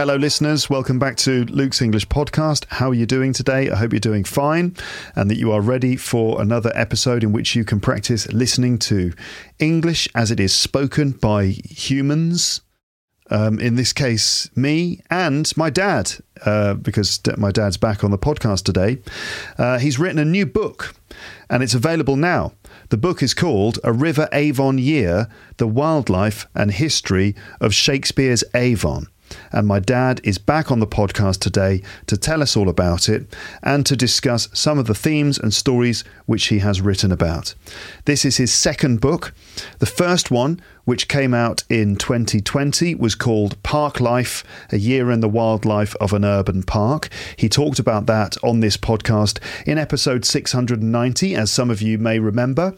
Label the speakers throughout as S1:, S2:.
S1: Hello, listeners. Welcome back to Luke's English Podcast. How are you doing today? I hope you're doing fine and that you are ready for another episode in which you can practice listening to English as it is spoken by humans. Um, in this case, me and my dad, uh, because my dad's back on the podcast today. Uh, he's written a new book and it's available now. The book is called A River Avon Year The Wildlife and History of Shakespeare's Avon. And my dad is back on the podcast today to tell us all about it and to discuss some of the themes and stories which he has written about. This is his second book. The first one, which came out in 2020, was called Park Life A Year in the Wildlife of an Urban Park. He talked about that on this podcast in episode 690, as some of you may remember.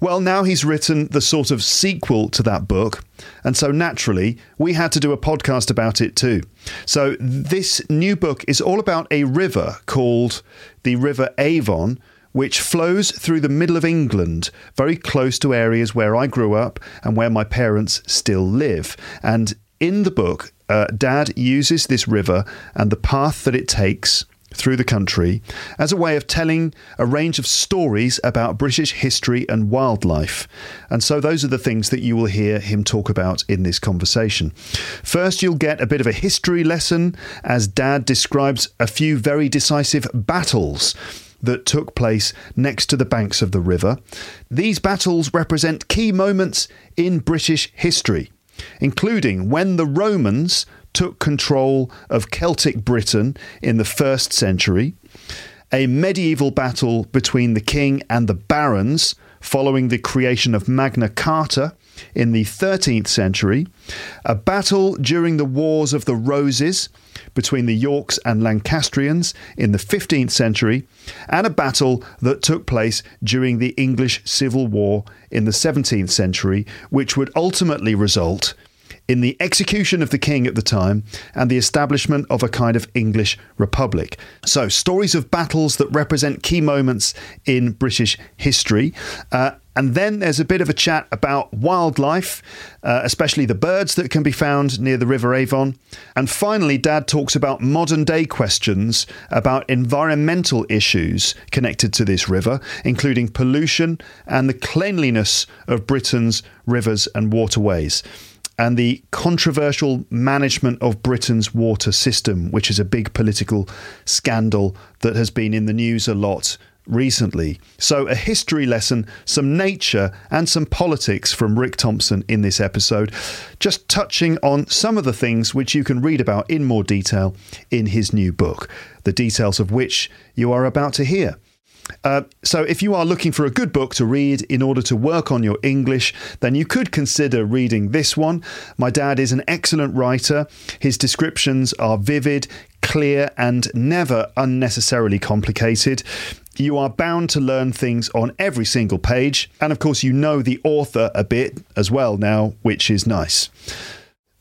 S1: Well, now he's written the sort of sequel to that book. And so naturally, we had to do a podcast about it too. So this new book is all about a river called the River Avon, which flows through the middle of England, very close to areas where I grew up and where my parents still live. And in the book, uh, Dad uses this river and the path that it takes through the country as a way of telling a range of stories about British history and wildlife. And so those are the things that you will hear him talk about in this conversation. First, you'll get a bit of a history lesson as Dad describes a few very decisive battles that took place next to the banks of the river. These battles represent key moments in British history, including when the Romans took control of Celtic Britain in the first century, a medieval battle between the king and the barons following the creation of Magna Carta in the 13th century, a battle during the Wars of the Roses between the Yorks and Lancastrians in the 15th century, and a battle that took place during the English Civil War in the 17th century, which would ultimately result in the execution of the king at the time and the establishment of a kind of English republic. So, stories of battles that represent key moments in British history. Uh, and then there's a bit of a chat about wildlife, uh, especially the birds that can be found near the River Avon. And finally, Dad talks about modern day questions about environmental issues connected to this river, including pollution and the cleanliness of Britain's rivers and waterways and the controversial management of Britain's water system, which is a big political scandal that has been in the news a lot recently. So, a history lesson, some nature, and some politics from Rick Thompson in this episode, just touching on some of the things which you can read about in more detail in his new book, the details of which you are about to hear. Uh, so, if you are looking for a good book to read in order to work on your English, then you could consider reading this one. My dad is an excellent writer. His descriptions are vivid, clear, and never unnecessarily complicated. You are bound to learn things on every single page. And of course, you know the author a bit as well now, which is nice.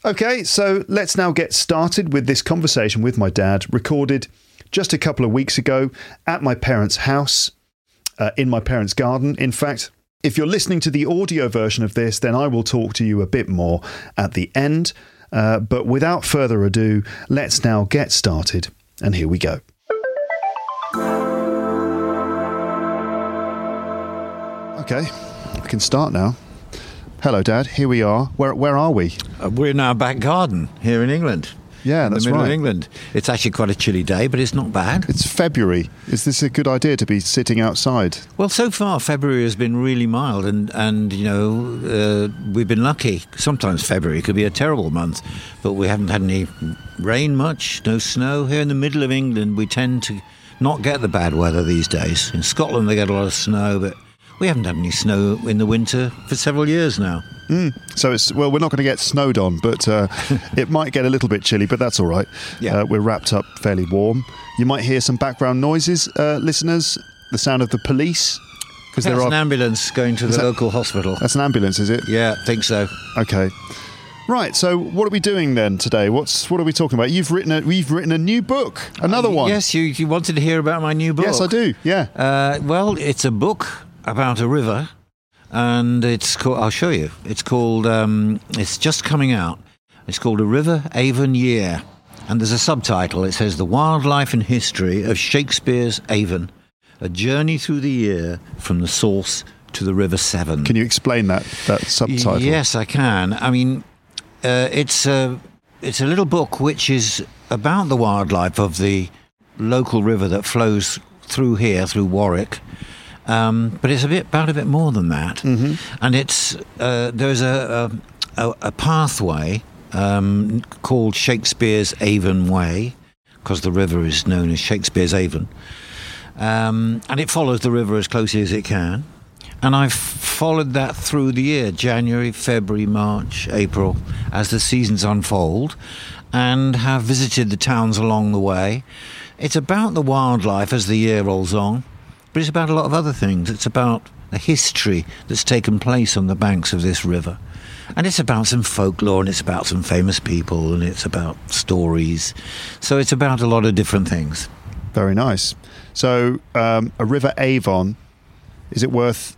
S1: Okay, so let's now get started with this conversation with my dad, recorded just a couple of weeks ago at my parents' house, uh, in my parents' garden, in fact. If you're listening to the audio version of this, then I will talk to you a bit more at the end. Uh, but without further ado, let's now get started. And here we go. Okay, we can start now. Hello, Dad. Here we are. Where, where are we?
S2: Uh, we're in our back garden here in England.
S1: Yeah,
S2: in
S1: that's
S2: the middle
S1: right.
S2: of England. It's actually quite a chilly day, but it's not bad.
S1: It's February. Is this a good idea to be sitting outside?
S2: Well, so far February has been really mild, and and you know uh, we've been lucky. Sometimes February could be a terrible month, but we haven't had any rain much, no snow here in the middle of England. We tend to not get the bad weather these days. In Scotland, they get a lot of snow, but we haven't had any snow in the winter for several years now.
S1: So it's well, we're not going to get snowed on, but uh, it might get a little bit chilly, but that's all right.
S2: Yeah.
S1: Uh, we're wrapped up fairly warm. You might hear some background noises, uh, listeners. The sound of the police because there
S2: an
S1: are.
S2: ambulance going to the
S1: that-
S2: local hospital.
S1: That's an ambulance, is it?
S2: Yeah, I think so.
S1: Okay. Right. So, what are we doing then today? What's what are we talking about? You've written a we've written a new book, another one.
S2: Yes, you, you wanted to hear about my new book.
S1: Yes, I do. Yeah.
S2: Uh, well, it's a book about a river, and it's called. I'll show you. It's called. Um, it's just coming out. It's called A River Avon Year, and there's a subtitle. It says "The Wildlife and History of Shakespeare's Avon: A Journey Through the Year from the Source to the River Severn."
S1: Can you explain that that subtitle?
S2: Yes, I can. I mean, uh, it's a it's a little book which is about the wildlife of the local river that flows through here through Warwick. Um, but it's a bit about a bit more than that, mm-hmm. and it's uh, there's a a, a, a pathway um, called Shakespeare's Avon Way because the river is known as Shakespeare's Avon, um, and it follows the river as closely as it can. And I've followed that through the year January, February, March, April, as the seasons unfold, and have visited the towns along the way. It's about the wildlife as the year rolls on, but it's about a lot of other things. It's about the history that's taken place on the banks of this river. And it's about some folklore, and it's about some famous people, and it's about stories. So it's about a lot of different things.
S1: Very nice. So, um, a river Avon. Is it worth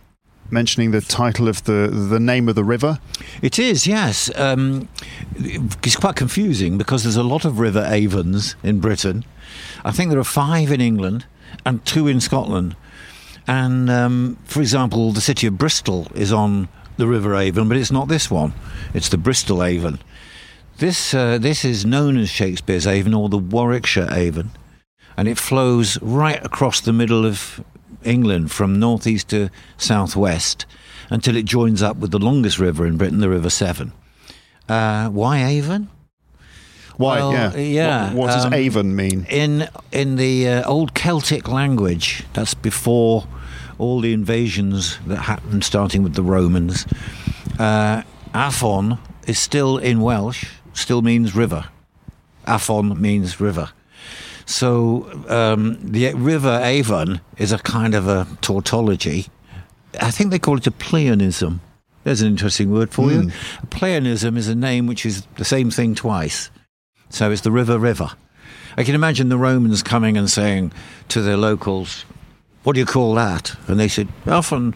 S1: mentioning the title of the the name of the river?
S2: It is, yes. Um, it's quite confusing because there's a lot of river Avons in Britain. I think there are five in England and two in Scotland. And um, for example, the city of Bristol is on the River Avon, but it's not this one. It's the Bristol Avon. This uh, this is known as Shakespeare's Avon or the Warwickshire Avon, and it flows right across the middle of England from northeast to southwest until it joins up with the longest river in Britain, the River Severn. Uh, why Avon?
S1: Why?
S2: Well,
S1: yeah.
S2: yeah,
S1: What, what does
S2: um,
S1: Avon mean?
S2: In in the uh, old Celtic language, that's before all the invasions that happened, starting with the Romans. Uh, Afon is still in Welsh, still means river. Afon means river. So um, the river Avon is a kind of a tautology. I think they call it a pleonasm. There's an interesting word for you. A pleonasm is a name which is the same thing twice. So it's the river river. I can imagine the Romans coming and saying to their locals, "What do you call that?" And they said, "Afon."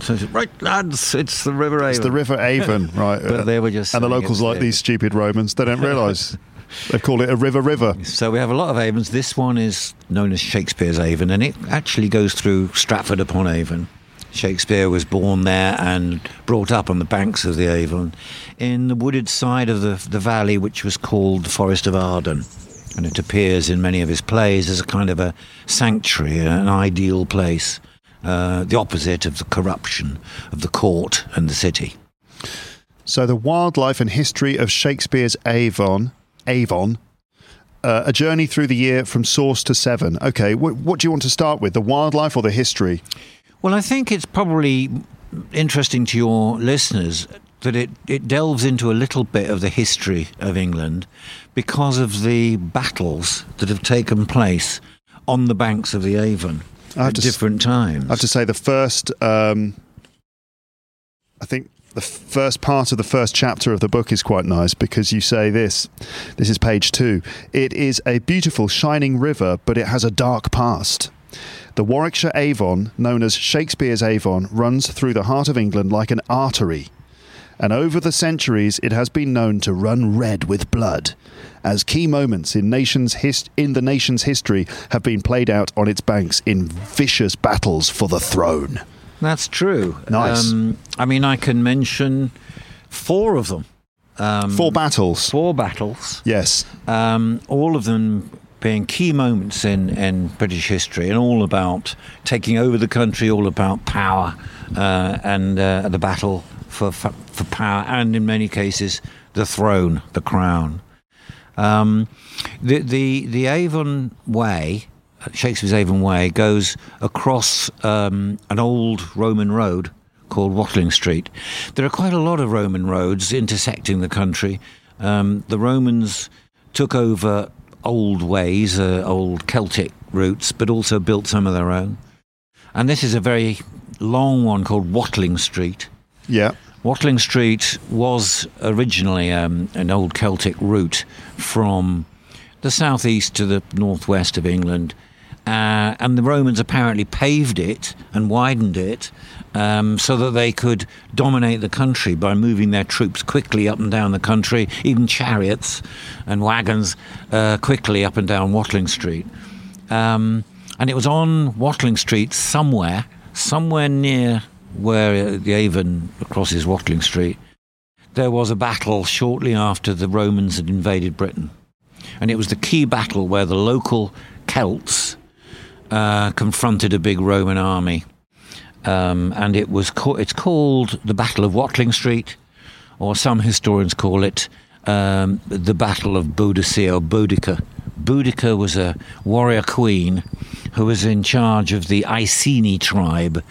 S2: So said, right, lads, it's the River Avon.
S1: It's the River Avon, right?
S2: But they were just
S1: and the locals like
S2: the-
S1: these stupid Romans. They don't realise they call it a river river.
S2: So we have a lot of Avons. This one is known as Shakespeare's Avon, and it actually goes through Stratford upon Avon. Shakespeare was born there and brought up on the banks of the Avon, in the wooded side of the, the valley, which was called the Forest of Arden. And it appears in many of his plays as a kind of a sanctuary, an ideal place, uh, the opposite of the corruption of the court and the city.
S1: So the wildlife and history of Shakespeare's Avon, Avon, uh, a journey through the year from source to Severn. Okay, wh- what do you want to start with, the wildlife or the history?
S2: Well, I think it's probably interesting to your listeners that it, it delves into a little bit of the history of England because of the battles that have taken place on the banks of the Avon at
S1: s-
S2: different times.
S1: I have to say the first, um, I think the first part of the first chapter of the book is quite nice because you say this. This is page two. It is a beautiful, shining river, but it has a dark past. The Warwickshire Avon, known as Shakespeare's Avon, runs through the heart of England like an artery. And over the centuries, it has been known to run red with blood, as key moments in nation's his- in the nation's history have been played out on its banks in vicious battles for the throne.
S2: That's true.
S1: Nice.
S2: Um, I mean, I can mention four of them.
S1: Four battles.
S2: four battles.
S1: Yes.
S2: um, all of them being key moments in, in British history and all about taking over the country, all about power uh, and uh, the battle for, for, for power, and in many cases, the throne, the crown. Um, the, the, the Avon Way, Shakespeare's Avon Way, goes across um, an old Roman road called Watling Street. There are quite a lot of Roman roads intersecting the country. Um, the Romans took over old ways, uh, old Celtic routes, but also built some of their own. And this is a very long one called Watling Street.
S1: Yeah.
S2: Watling Street was originally um, an old Celtic route from the southeast to the northwest of England. Uh, and the Romans apparently paved it and widened it um, so that they could dominate the country by moving their troops quickly up and down the country, even chariots and wagons uh, quickly up and down Watling Street. Um, and it was on Watling Street somewhere, somewhere near where uh, the Avon crosses Watling Street, there was a battle shortly after the Romans had invaded Britain. And it was the key battle where the local Celts uh, confronted a big Roman army. Um, and it was ca- it's called the Battle of Watling Street, or some historians call it um, the Battle of Boadicea or Boudica. Boudica was a warrior queen who was in charge of the Iceni tribe,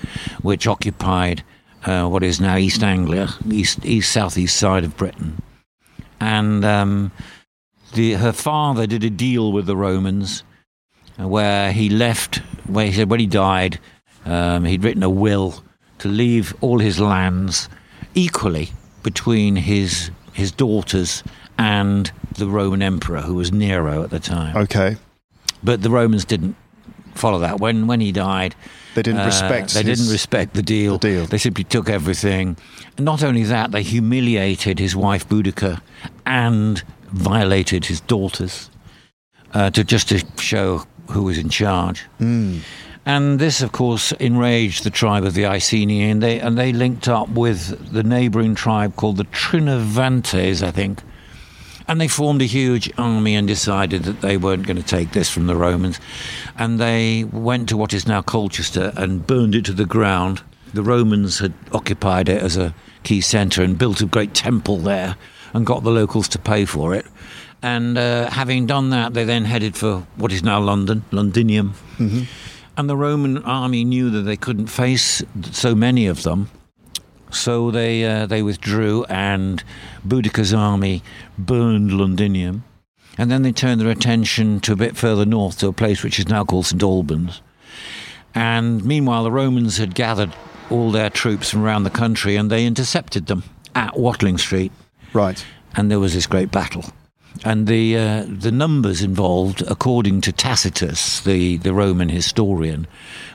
S2: which occupied uh, what is now East Anglia, east, east southeast side of Britain. And um, the, her father did a deal with the Romans uh, where he left, where he said when he died, um, he'd written a will to leave all his lands equally between his his daughters and the Roman emperor, who was Nero at the time.
S1: Okay.
S2: But the Romans didn't follow that. When when he died,
S1: They didn't
S2: uh,
S1: respect
S2: They
S1: his-
S2: didn't respect the deal.
S1: the deal.
S2: They simply took everything. Not only that, they humiliated his wife Boudica and violated his daughters uh, to just to show who was in charge.
S1: Hmm.
S2: And this, of course, enraged the tribe of the Iceni, and they and they linked up with the neighbouring tribe called the Trinovantes, I think. And they formed a huge army and decided that they weren't going to take this from the Romans. And they went to what is now Colchester and burned it to the ground. The Romans had occupied it as a key centre and built a great temple there and got the locals to pay for it. And uh, having done that, they then headed for what is now London, Londinium. And the Roman army knew that they couldn't face so many of them. So they uh, they withdrew, and Boudicca's army burned Londinium, and then they turned their attention to a bit further north to a place which is now called St Albans. And meanwhile, the Romans had gathered all their troops from around the country, and they intercepted them at Watling Street,
S1: Right.
S2: and there was this great battle. And the uh, the numbers involved, according to Tacitus, the, the Roman historian,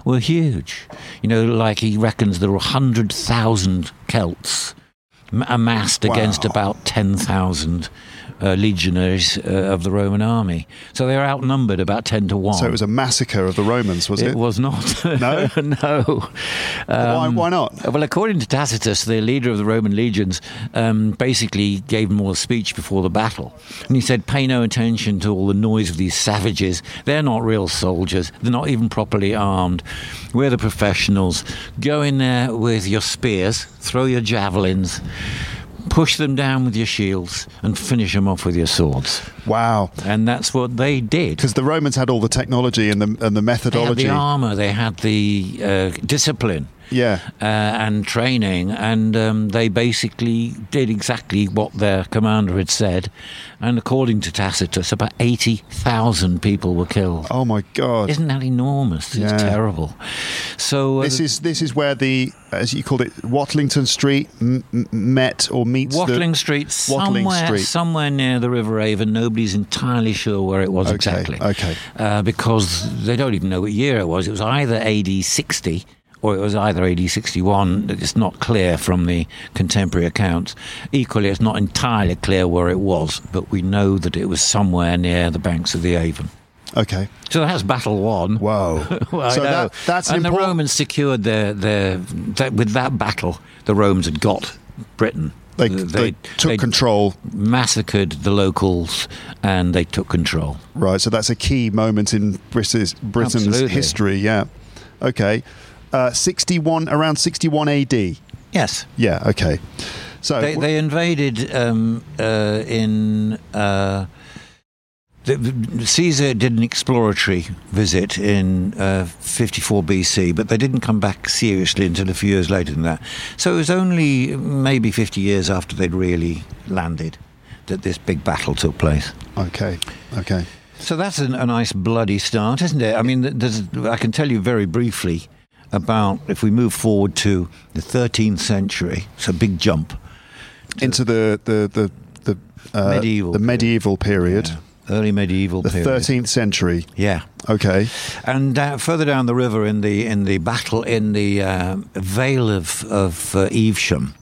S2: were huge. You know, like he reckons there were hundred thousand Celts amassed against about ten thousand uh, legionaries uh, of the Roman army. So they were outnumbered about ten to one.
S1: So it was a massacre of the Romans, was it?
S2: It was not.
S1: No?
S2: no.
S1: why,
S2: Um,
S1: why not?
S2: Well, according to Tacitus, the leader of the Roman legions um, basically gave them all a speech before the battle. And he said, Pay no attention to all the noise of these savages. They're not real soldiers. They're not even properly armed. We're the professionals. Go in there with your spears, throw your javelins, push them down with your shields, and finish them off with your swords.
S1: Wow.
S2: And that's what they did.
S1: Because the Romans had all the technology and the and the
S2: They had
S1: methodology.
S2: the armor, they had the uh, discipline.
S1: Yeah.
S2: uh, and training, and um, they basically did exactly what their commander had said. And according to Tacitus, about 80,000 people were killed.
S1: Oh my God.
S2: Isn't that enormous?
S1: Yeah.
S2: It's terrible. So uh,
S1: This is this is where the as you called it Watlington Street m- m- met or meets
S2: Watling
S1: the,
S2: Street,
S1: Watling
S2: somewhere,
S1: Street.
S2: somewhere near the River Avon. Nobody's entirely sure where it was
S1: Okay,
S2: exactly.
S1: okay.
S2: Uh, because they don't even know what year it was. It was either AD 60 or it was either AD 61. It's not clear from the contemporary accounts. Equally, it's not entirely clear where it was, but we know that it was somewhere near the banks of the Avon.
S1: Okay.
S2: So that's battle one.
S1: Whoa.
S2: Well,
S1: so that that's
S2: and the. Romans secured their, their that with that battle, the Romans had got Britain.
S1: They, they, took control.
S2: massacred the locals, and they took control.
S1: Right, so that's a key moment in British, Britain's history. Yeah. Okay. Uh, 61 around 61 AD.
S2: Yes,
S1: Yeah. Okay. So
S2: they, they invaded um, uh, in. Uh, the, Caesar did an exploratory visit in uh, 54 BC, but they didn't come back seriously until a few years later than that. So it was only maybe 50 years after they'd really landed that this big battle took place.
S1: okay. Okay.
S2: So that's a, a nice bloody start, isn't it? I mean, there's, I can tell you very briefly about if we move forward to the 13th century. It's a big jump.
S1: Into the the the the uh,
S2: Medieval
S1: the medieval period,
S2: Yeah. Early medieval
S1: the
S2: period.
S1: 13th century.
S2: Yeah.
S1: Okay.
S2: And uh, further down the river, in the in the battle in the uh, Vale of of uh, Evesham,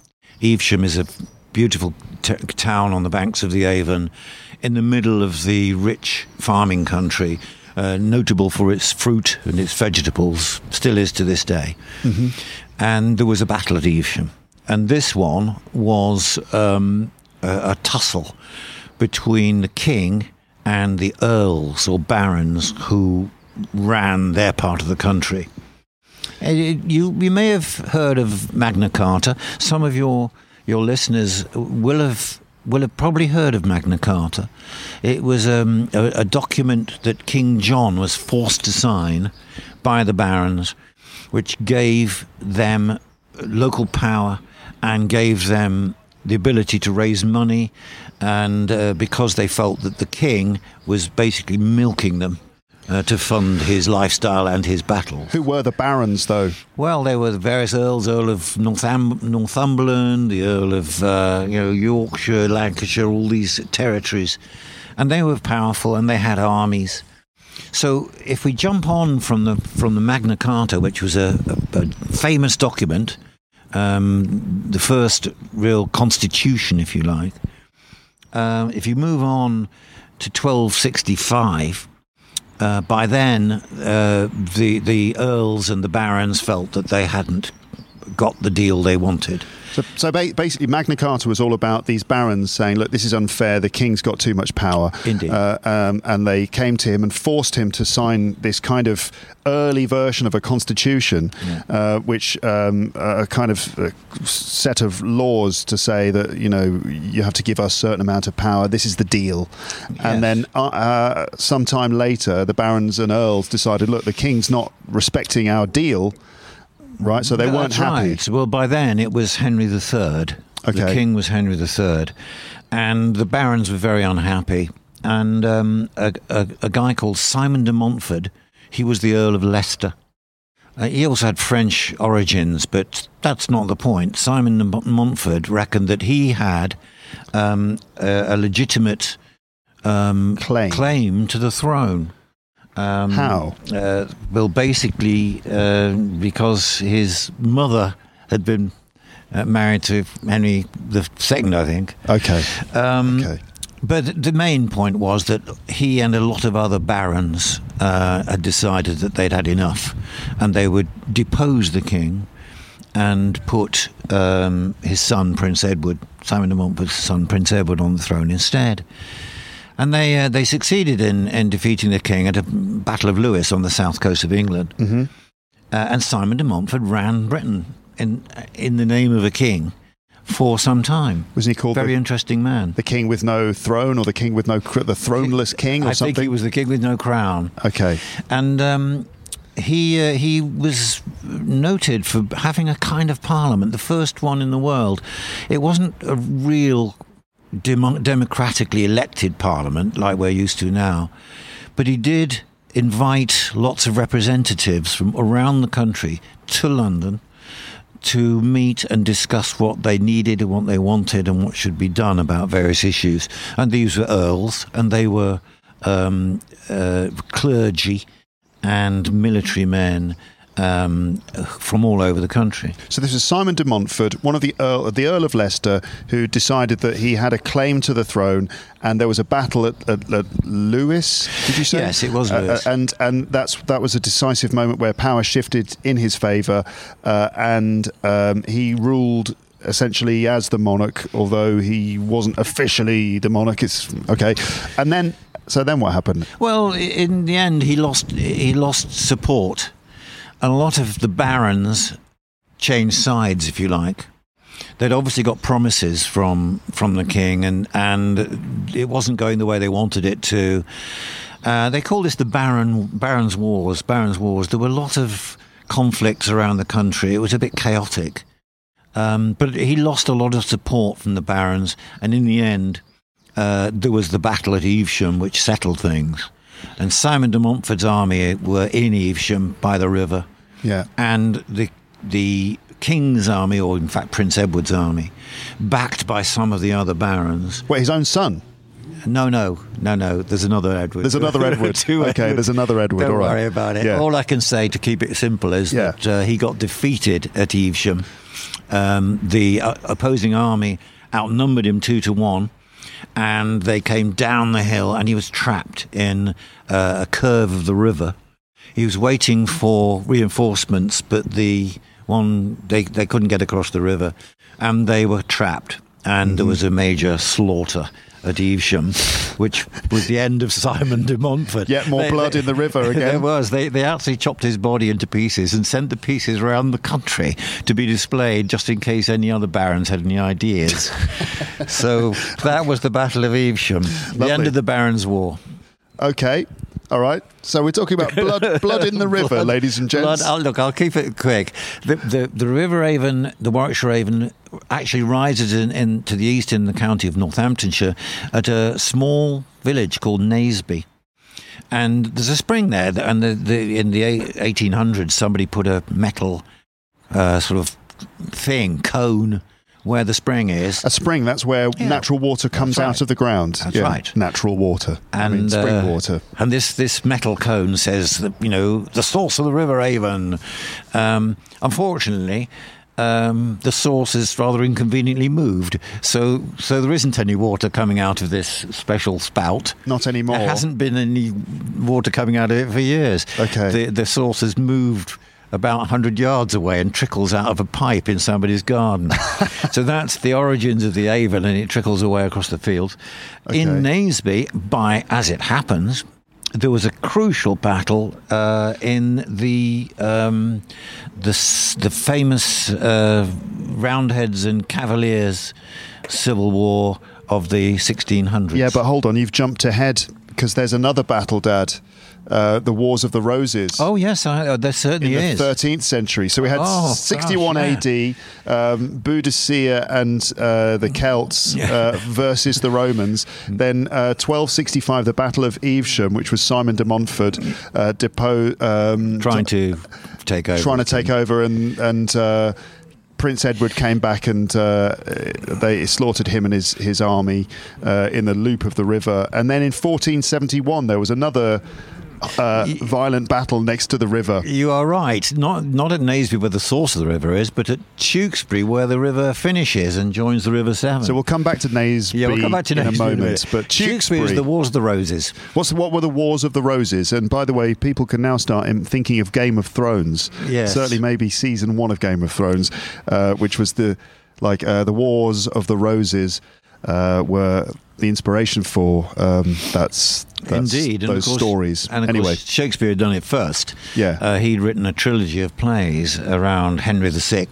S2: Evesham is a beautiful t- town on the banks of the Avon, in the middle of the rich farming country, uh, notable for its fruit and its vegetables, still is to this day. And there was a battle at Evesham, and this one was um, a, a tussle between the king and the earls or barons who ran their part of the country. Uh, You, you may have heard of Magna Carta. Some of your your listeners will have will have probably heard of Magna Carta. It was um, a, a document that King John was forced to sign by the barons, which gave them local power and gave them the ability to raise money, and uh, because they felt that the king was basically milking them uh, to fund his lifestyle and his battle.
S1: Who were the barons, though?
S2: Well, there were the various earls, Earl of Northam- Northumberland, the Earl of uh, you know Yorkshire, Lancashire, all these territories, and they were powerful and they had armies. So, if we jump on from the from the Magna Carta, which was a, a, a famous document, um, the first real constitution, if you like, um, if you move on to 1265. Uh, by then, uh, the the earls and the barons felt that they hadn't got the deal they wanted.
S1: So, so ba- basically, Magna Carta was all about these barons saying, "Look, this is unfair. The king's got too much power."
S2: Indeed.
S1: Uh, um, and they came to him and forced him to sign this kind of early version of a constitution, uh, which um, a kind of uh, set of laws to say that you know you have to give us a certain amount of power. This is the deal. And
S2: Yes.
S1: then uh, uh, sometime later, the barons and earls decided, "Look, the king's not respecting our deal." Right, so they weren't happy.
S2: Right. Well, by then it was Henry III. The
S1: Okay.
S2: king was Henry III, and the barons were very unhappy. And um, a, a, a guy called Simon de Montfort, he was the Earl of Leicester. Uh, he also had French origins, but that's not the point. Simon de Montfort reckoned that he had um, a, a legitimate um,
S1: Claim.
S2: claim to the throne. Um,
S1: How?
S2: Uh, well, basically, uh, because his mother had been uh, married to Henry II, I think.
S1: Okay.
S2: Um,
S1: Okay.
S2: But the main point was that he and a lot of other barons uh, had decided that they'd had enough, and they would depose the king and put um, his son Prince Edward, Simon de Montfort's son Prince Edward, on the throne instead. And they uh, they succeeded in, in defeating the king at a Battle of Lewes on the south coast of England. Mm-hmm. Uh, and Simon de Montfort ran Britain in in the name of a king for some time.
S1: Wasn't he called
S2: Very
S1: the,
S2: interesting man.
S1: the king with no throne or the king with no cr- the throneless king or
S2: I
S1: something?
S2: think he was the king with no crown,
S1: okay.
S2: and um, he uh, he was noted for having a kind of parliament, the first one in the world. It wasn't a real demo- democratically elected parliament like we're used to now, but he did invite lots of representatives from around the country to London to meet and discuss what they needed and what they wanted and what should be done about various issues. And these were earls, and they were um, uh, clergy and military men um, from all over the country.
S1: So this is Simon de Montfort, one of the Earl, the Earl of Leicester, who decided that he had a claim to the throne, and there was a battle at, at, at Lewes. Did you say?
S2: Yes, it was
S1: Uh,
S2: Lewes.
S1: uh, and and that's that was a decisive moment where power shifted in his favour, uh, and um, he ruled essentially as the monarch, although he wasn't officially the monarch. It's okay, and then so then what happened?
S2: Well, in the end, he lost he lost support, a lot of the barons changed sides, if you like. They'd obviously got promises from from the king, and and it wasn't going the way they wanted it to. Uh, they call this the Baron Barons Wars. Barons Wars. There were a lot of conflicts around the country. It was a bit chaotic. Um, but he lost a lot of support from the barons, and in the end, uh, there was the battle at Evesham, which settled things. And Simon de Montfort's army were in Evesham by the river,
S1: Yeah,
S2: and the the king's army, or in fact Prince Edward's army, backed by some of the other barons.
S1: wait, his own son.
S2: No, no, no, no. There's another Edward.
S1: There's another Edward.
S2: Two
S1: Okay, there's another Edward,
S2: Don't
S1: all right.
S2: worry about it.
S1: Yeah.
S2: All I can say to keep it simple is
S1: Yeah.
S2: that uh, he got defeated at Evesham. Um, the uh, opposing army outnumbered him two to one, and they came down the hill, and he was trapped in uh, a curve of the river. He was waiting for reinforcements, but the one they they couldn't get across the river, and they were trapped, and
S1: Mm-hmm.
S2: there was a major slaughter at Evesham, which was the end of Simon de Montfort.
S1: Yet more blood in the river again.
S2: There was. They they actually chopped his body into pieces and sent the pieces around the country to be displayed, just in case any other barons had any ideas. so that was the Battle of Evesham, the end of the Barons' War.
S1: Okay, all right. So we're talking about blood, blood in the river,
S2: Blood-
S1: ladies and
S2: blood- I'll, look, I'll keep it quick. The, the, the River Avon, the Warwickshire Avon, actually rises in, in to the east in the county of Northamptonshire at a small village called Naseby. And there's a spring there, that- and the, the, in the 1800s, somebody put a metal uh, sort of thing, cone, where the spring is.
S1: A spring, that's where
S2: Yeah.
S1: natural water comes
S2: right.
S1: out of the ground.
S2: That's
S1: Yeah,
S2: right.
S1: Natural water. I mean, spring
S2: uh,
S1: water.
S2: And this this metal cone says that you know the source of the River Avon. Um, unfortunately. Um, the source is rather inconveniently moved, so so there isn't any water coming out of this special spout.
S1: Not anymore.
S2: There hasn't been any water coming out of it for years.
S1: Okay.
S2: the the source has moved about 100 yards away and trickles out of a pipe in somebody's garden. so that's the origins of the Avon, and it trickles away across the fields.
S1: Okay.
S2: In Naseby, by as it happens, there was a crucial battle uh, in the um, the the famous uh, Roundheads and Cavaliers civil war of the 1600s.
S1: Yeah, but hold on, you've jumped ahead because there's another battle, Dad. Uh, the Wars of the Roses.
S2: oh yes, I, uh, there
S1: in
S2: certainly
S1: the
S2: is.
S1: 13th century. So we had
S2: Oh,
S1: 61
S2: gosh,
S1: AD, um, Boudicca and uh, the Celts uh, versus the Romans. Then uh, 1265, the Battle of Evesham, which was Simon de Montfort uh, depo- um,
S2: trying to take over.
S1: trying to take over, and and uh, Prince Edward came back and uh, they slaughtered him and his his army uh, in the loop of the river. And then in 1471, there was another. Uh, violent battle next to the river.
S2: You are right. Not not at Naseby where the source of the river is, but at Tewkesbury where the river finishes and joins the River Severn.
S1: So we'll come back to Naseby
S2: yeah, we'll come back to
S1: in
S2: Naseby
S1: a moment. But
S2: Tewkesbury is the Wars of the Roses.
S1: what's what were the Wars of the Roses? And by the way, people can now start thinking of Game of Thrones.
S2: Yes.
S1: certainly maybe season one of Game of Thrones, uh, which was the like uh, the Wars of the Roses. Uh, were the inspiration for um, that's, that's
S2: Indeed,
S1: those
S2: course,
S1: stories.
S2: And of
S1: anyway,
S2: course, Shakespeare had done it first.
S1: Yeah.
S2: uh, he'd written a trilogy of plays around Henry VI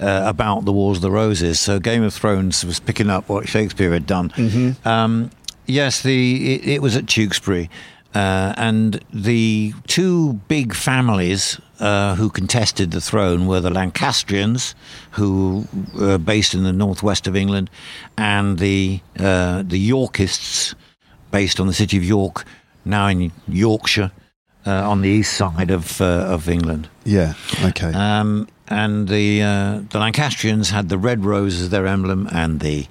S2: uh, about the Wars of the Roses. So Game of Thrones was picking up what Shakespeare had done.
S1: Mm-hmm.
S2: Um, yes, the it, it was at Tewkesbury. Uh, and the two big families uh, who contested the throne were the Lancastrians, who were based in the northwest of England, and the uh, the Yorkists, based on the city of York, now in Yorkshire, uh, on the east side of uh, of England.
S1: yeah, okay,
S2: Um, and the uh, the Lancastrians had the red rose as their emblem, and the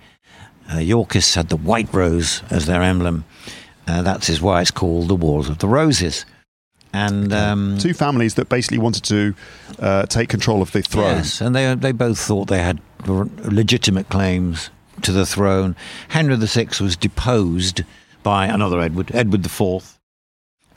S2: uh, Yorkists had the white rose as their emblem. Uh, that is why it's called the Wars of the Roses. And um,
S1: two families that basically wanted to uh, take control of the throne.
S2: Yes, and they they both thought they had legitimate claims to the throne. Henry VI was deposed by another Edward, Edward IV,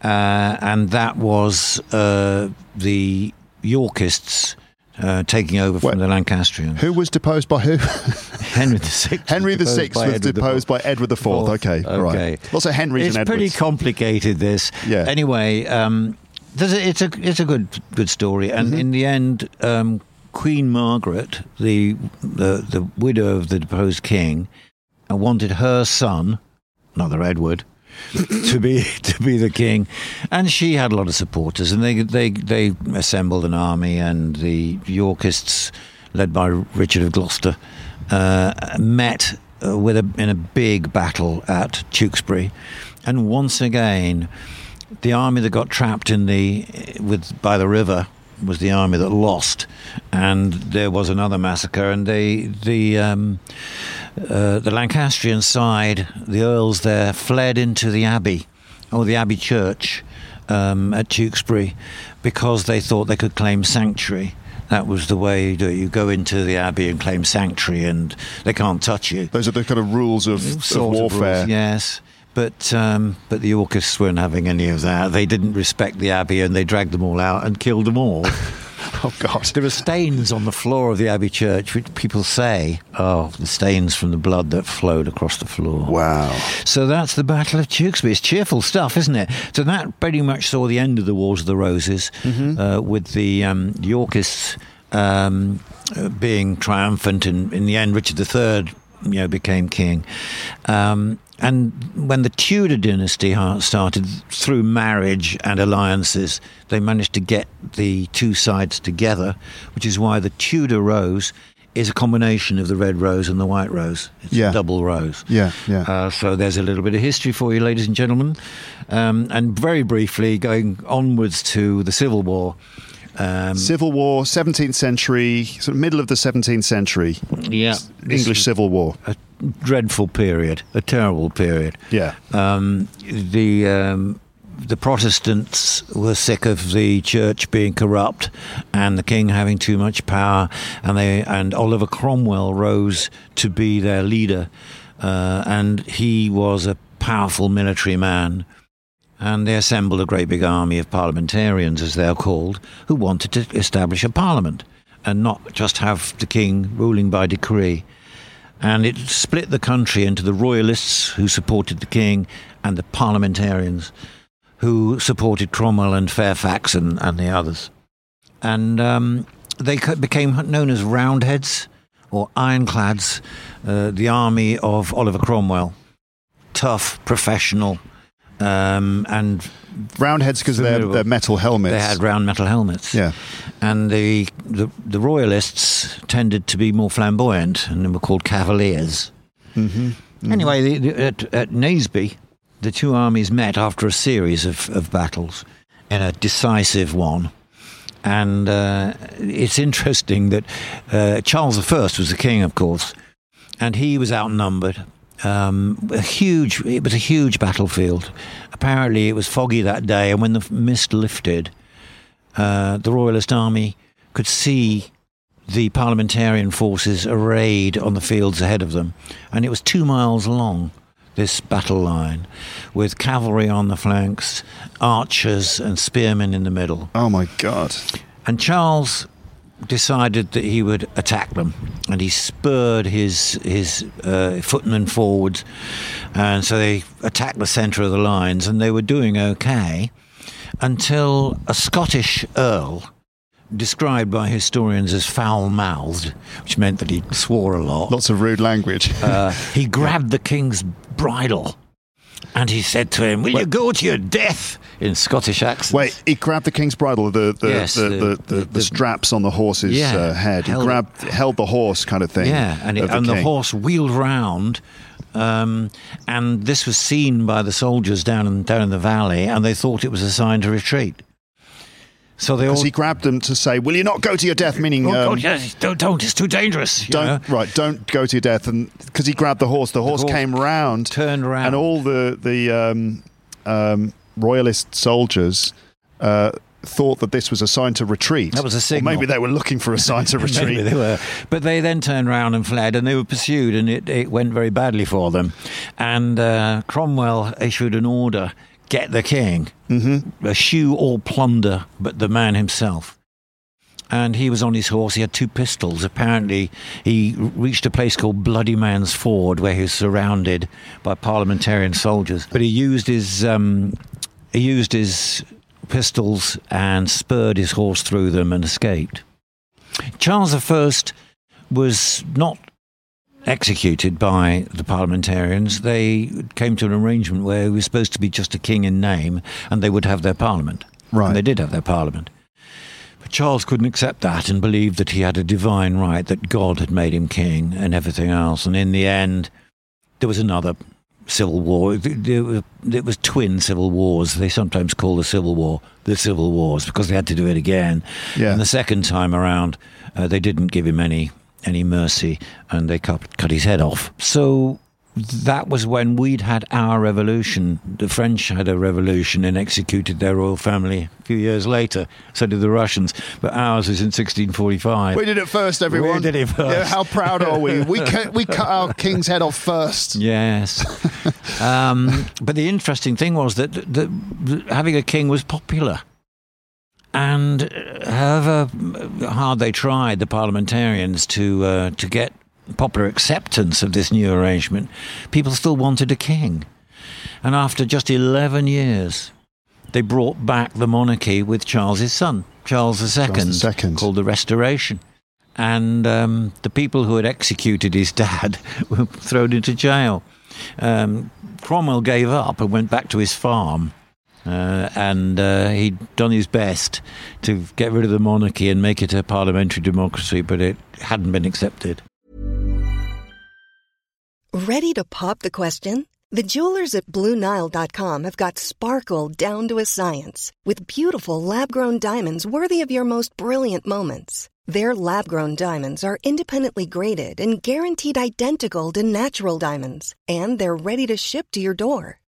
S2: uh, and that was uh, the Yorkists uh, taking over from
S1: Wait.
S2: the Lancastrians.
S1: Who was deposed by who?
S2: Henry VI.
S1: Henry
S2: was deposed by
S1: was
S2: Edward the
S1: deposed by
S2: Fourth.
S1: Edward IV. Okay,
S2: Okay.
S1: right. Lots of Henrys
S2: It's
S1: and
S2: pretty complicated. This.
S1: Yeah.
S2: Anyway, um, there's a, it's a it's a good good story, and
S1: Mm-hmm.
S2: in the end, um, Queen Margaret, the, the the widow of the deposed king, wanted her son, another Edward. To be to be the king, and she had a lot of supporters, and they they they assembled an army, and the Yorkists, led by Richard of Gloucester, uh, met uh, with a, in a big battle at Tewkesbury, and once again, the army that got trapped in the with by the river was the army that lost, and there was another massacre, and they the. Um, uh, the Lancastrian side, the earls there fled into the abbey, or the abbey church um, at Tewkesbury, because they thought they could claim sanctuary. That was the way you do it. You go into the abbey and claim sanctuary, and they can't touch you.
S1: Those are the kind of rules of, of
S2: Sort of
S1: warfare.
S2: rules, yes. But um, but the Yorkists weren't having any of that. They didn't respect the abbey, and they dragged them all out and killed them all.
S1: Oh God.
S2: There are stains on the floor of the Abbey Church, which people say, oh, the stains from the blood that flowed across the floor.
S1: Wow.
S2: So that's the Battle of Tewkesbury. It's cheerful stuff, isn't it? So that pretty much saw the end of the Wars of the Roses, uh, with the um, Yorkists um, being triumphant. And in the end, Richard III, you know, became king. Um, and when the Tudor dynasty started, through marriage and alliances, they managed to get the two sides together, which is why the Tudor rose is a combination of the red rose and the white rose. It's
S1: Yeah.
S2: a double rose.
S1: Yeah, yeah.
S2: Uh, so there's a little bit of history for you, ladies and gentlemen. Um, and very briefly, going onwards to the Civil War. Um,
S1: Civil War, 17th century, sort of middle of the 17th century,
S2: yeah,
S1: English Civil War.
S2: a dreadful period, a terrible period.
S1: Yeah.
S2: Um, the um, the Protestants were sick of the church being corrupt and the king having too much power, and they and Oliver Cromwell rose to be their leader, uh, and he was a powerful military man. And they assembled a great big army of parliamentarians, as they're called, who wanted to establish a parliament and not just have the king ruling by decree and it split the country into the royalists who supported the king and the parliamentarians who supported Cromwell and Fairfax and, and the others. And um, they became known as Roundheads or Ironclads, uh, the army of Oliver Cromwell. Tough, professional, um, and
S1: Roundheads because they're, metal helmets.
S2: they had round metal helmets.
S1: Yeah.
S2: And the, the the royalists tended to be more flamboyant, and they were called cavaliers. Mm-hmm. Anyway, the, the, at, at Naseby, the two armies met after a series of, of battles in a decisive one. And uh, it's interesting that uh, Charles I was the king, of course, and he was outnumbered. Um, a huge, it was a huge battlefield. Apparently, it was foggy that day, and when the mist lifted, uh, the Royalist army could see the parliamentarian forces arrayed on the fields ahead of them, and it was two miles long. This battle line, with cavalry on the flanks, archers and spearmen in the middle.
S1: Oh my God.
S2: And Charles decided that he would attack them, and he spurred his his uh, footmen forward, and so they attacked the centre of the lines, and they were doing okay until a Scottish earl. Described by historians as foul mouthed, which meant that he swore a lot.
S1: Lots of rude language.
S2: Uh, he grabbed the king's bridle and he said to him, Will you go to your death? in Scottish accents.
S1: Wait, he grabbed the king's bridle, the the,
S2: Yes,
S1: the,
S2: the-
S1: the, straps on the horse's
S2: Yeah,
S1: uh, head. He
S2: held-
S1: grabbed, held the horse, kind of thing.
S2: Yeah, and, it,
S1: the
S2: and the horse wheeled round, um, and this was seen by the soldiers down in, down in the valley, and they thought it was a sign to retreat. So they all
S1: he grabbed them to say, "Will you not go to your death?" Meaning,
S2: Oh,
S1: um,
S2: God, yes, don't, don't, it's too dangerous.
S1: don't right, don't go to your death. And because he grabbed the horse, the horse,
S2: horse
S1: came round,
S2: turned round.
S1: and all the the um, um, royalist soldiers. Uh, Thought that this was a sign to retreat.
S2: That was a
S1: Or
S2: signal.
S1: maybe they were looking for a sign to
S2: Maybe
S1: retreat.
S2: they were, but they then turned round and fled, and they were pursued, and it, it went very badly for them. And uh, Cromwell issued an order: get the king, mm-hmm. eschew all plunder, but the man himself. and he was on his horse. He had two pistols. Apparently, he reached a place called Bloody Man's Ford, where he was surrounded by parliamentarian soldiers. But he used his um, he used his pistols and spurred his horse through them and escaped. Charles I was not executed by the parliamentarians. They came to an arrangement where he was supposed to be just a king in name, and they would have their parliament.
S1: Right.
S2: And they did have their parliament. But Charles couldn't accept that and believed that he had a divine right, that God had made him king and everything else. And in the end, there was another civil war. It was, it was twin civil wars. They sometimes call the civil war the civil wars because they had to do it again.
S1: Yeah.
S2: And the second time around, uh, they didn't give him any any mercy, and they cut cut his head off. So that was when we'd had our revolution. The French had a revolution and executed their royal family a few years later. So did the Russians, but ours was in 1645.
S3: We did it first, everyone.
S2: We did it first.
S3: Yeah, how proud are we? We cut, we cut our king's head off first.
S2: Yes. um, but the interesting thing was that, that having a king was popular. And uh, however hard they tried, the parliamentarians, to, uh, to get popular acceptance of this new arrangement, people still wanted a king. And after just 11 years, they brought back the monarchy with Charles's son, Charles II,
S1: Charles II.
S2: called the Restoration. And um, the people who had executed his dad were thrown into jail. Um, Cromwell gave up and went back to his farm. Uh, and uh, he'd done his best to get rid of the monarchy and make it a parliamentary democracy, but it hadn't been accepted.
S4: Ready to pop the question? The jewelers at BlueNile.com have got sparkle down to a science with beautiful lab grown diamonds worthy of your most brilliant moments. Their lab grown diamonds are independently graded and guaranteed identical to natural diamonds, and they're ready to ship to your door.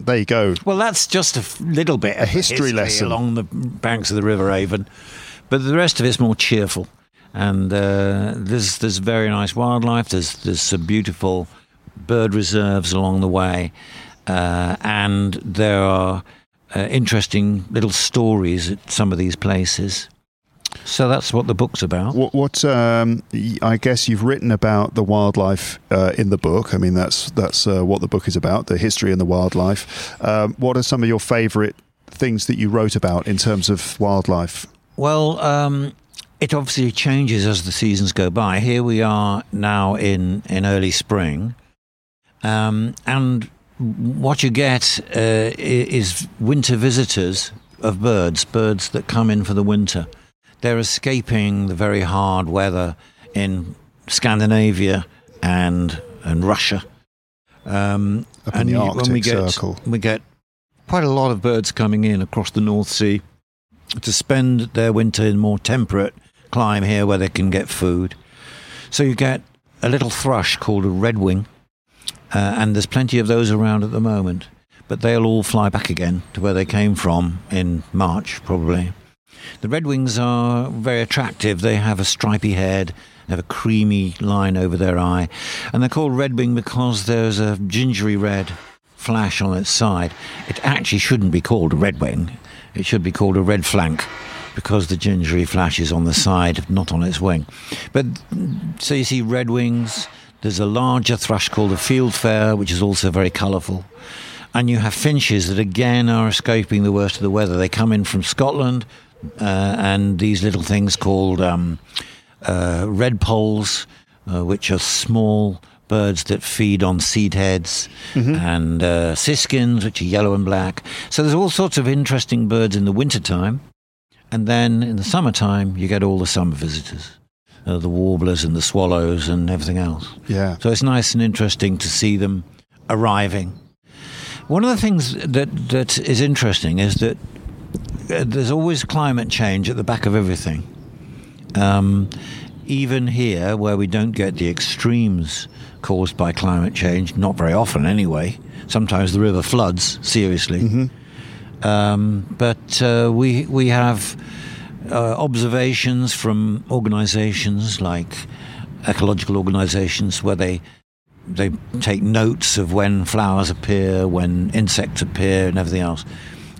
S1: There you go.
S2: Well, that's just a little bit
S1: A
S2: of
S1: history lesson.
S2: along the banks of the River Avon, but the rest of it's more cheerful. And uh, there's there's very nice wildlife. There's there's some beautiful bird reserves along the way, uh, and there are uh, interesting little stories at some of these places. So that's what the book's about.
S1: What, what um, I guess you've written about the wildlife uh, in the book. I mean, that's that's uh, what the book is about: the history and the wildlife. Um, what are some of your favourite things that you wrote about in terms of wildlife?
S2: Well, um, it obviously changes as the seasons go by. Here we are now in, in early spring, um, and what you get uh, is winter visitors of birds, birds that come in for the winter. They're escaping the very hard weather in Scandinavia and and Russia. Um, and
S1: the
S2: you-
S1: Arctic
S2: when we get,
S1: Circle.
S2: we get quite a lot of birds coming in across the North Sea to spend their winter in more temperate clime here where they can get food. So you get a little thrush called a redwing, uh, and there's plenty of those around at the moment. But they'll all fly back again to where they came from in March, probably. The redwings are very attractive. They have a stripy head, they have a creamy line over their eye, and they're called redwing because there's a gingery red flash on its side. It actually shouldn't be called a redwing. It should be called a red flank because the gingery flash is on the side, not on its wing. But so you see redwings. There's a larger thrush called a fieldfare, which is also very colourful. And you have finches that again are escaping the worst of the weather. They come in from Scotland, uh, and these little things called um, uh, redpolls, uh, which are small birds that feed on seed heads and uh, siskins, which are yellow and black. So there's all sorts of interesting birds in the wintertime. And then in the summertime, you get all the summer visitors, uh, the warblers and the swallows and everything else.
S1: Yeah.
S2: So it's nice and interesting to see them arriving. One of the things that, that is interesting is that there's always climate change at the back of everything. Um, even here, where we don't get the extremes caused by climate change, not very often anyway. Sometimes the river floods seriously. Um, but uh, we we have uh, observations from organisations like ecological organisations where they they take notes of when flowers appear, when insects appear, and everything else.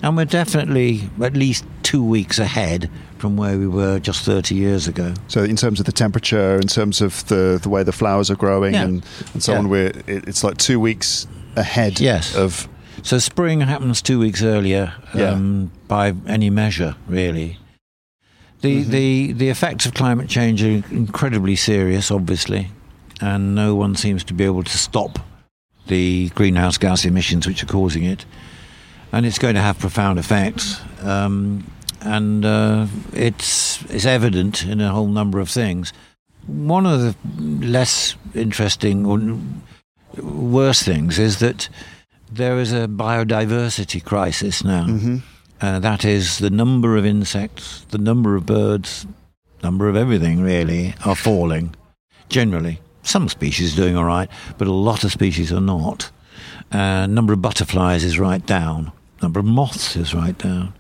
S2: And we're definitely at least two weeks ahead from where we were just 30 years ago.
S1: So, in terms of the temperature, in terms of the the way the flowers are growing,
S2: Yeah.
S1: and, and so
S2: Yeah.
S1: on, we're it, it's like two weeks ahead
S2: Yes.
S1: of
S2: So spring happens two weeks earlier
S1: Yeah.
S2: um, by any measure, really. The, the, the effects of climate change are incredibly serious, obviously, and no one seems to be able to stop the greenhouse gas emissions which are causing it. And it's going to have profound effects. Um, and uh, it's, it's evident in a whole number of things. One of the less interesting or worse things is that there is a biodiversity crisis now. Uh, that is, the number of insects, the number of birds, number of everything really are falling. Generally, some species are doing all right, but a lot of species are not. Uh, number of butterflies is right down. Number of moths is right down,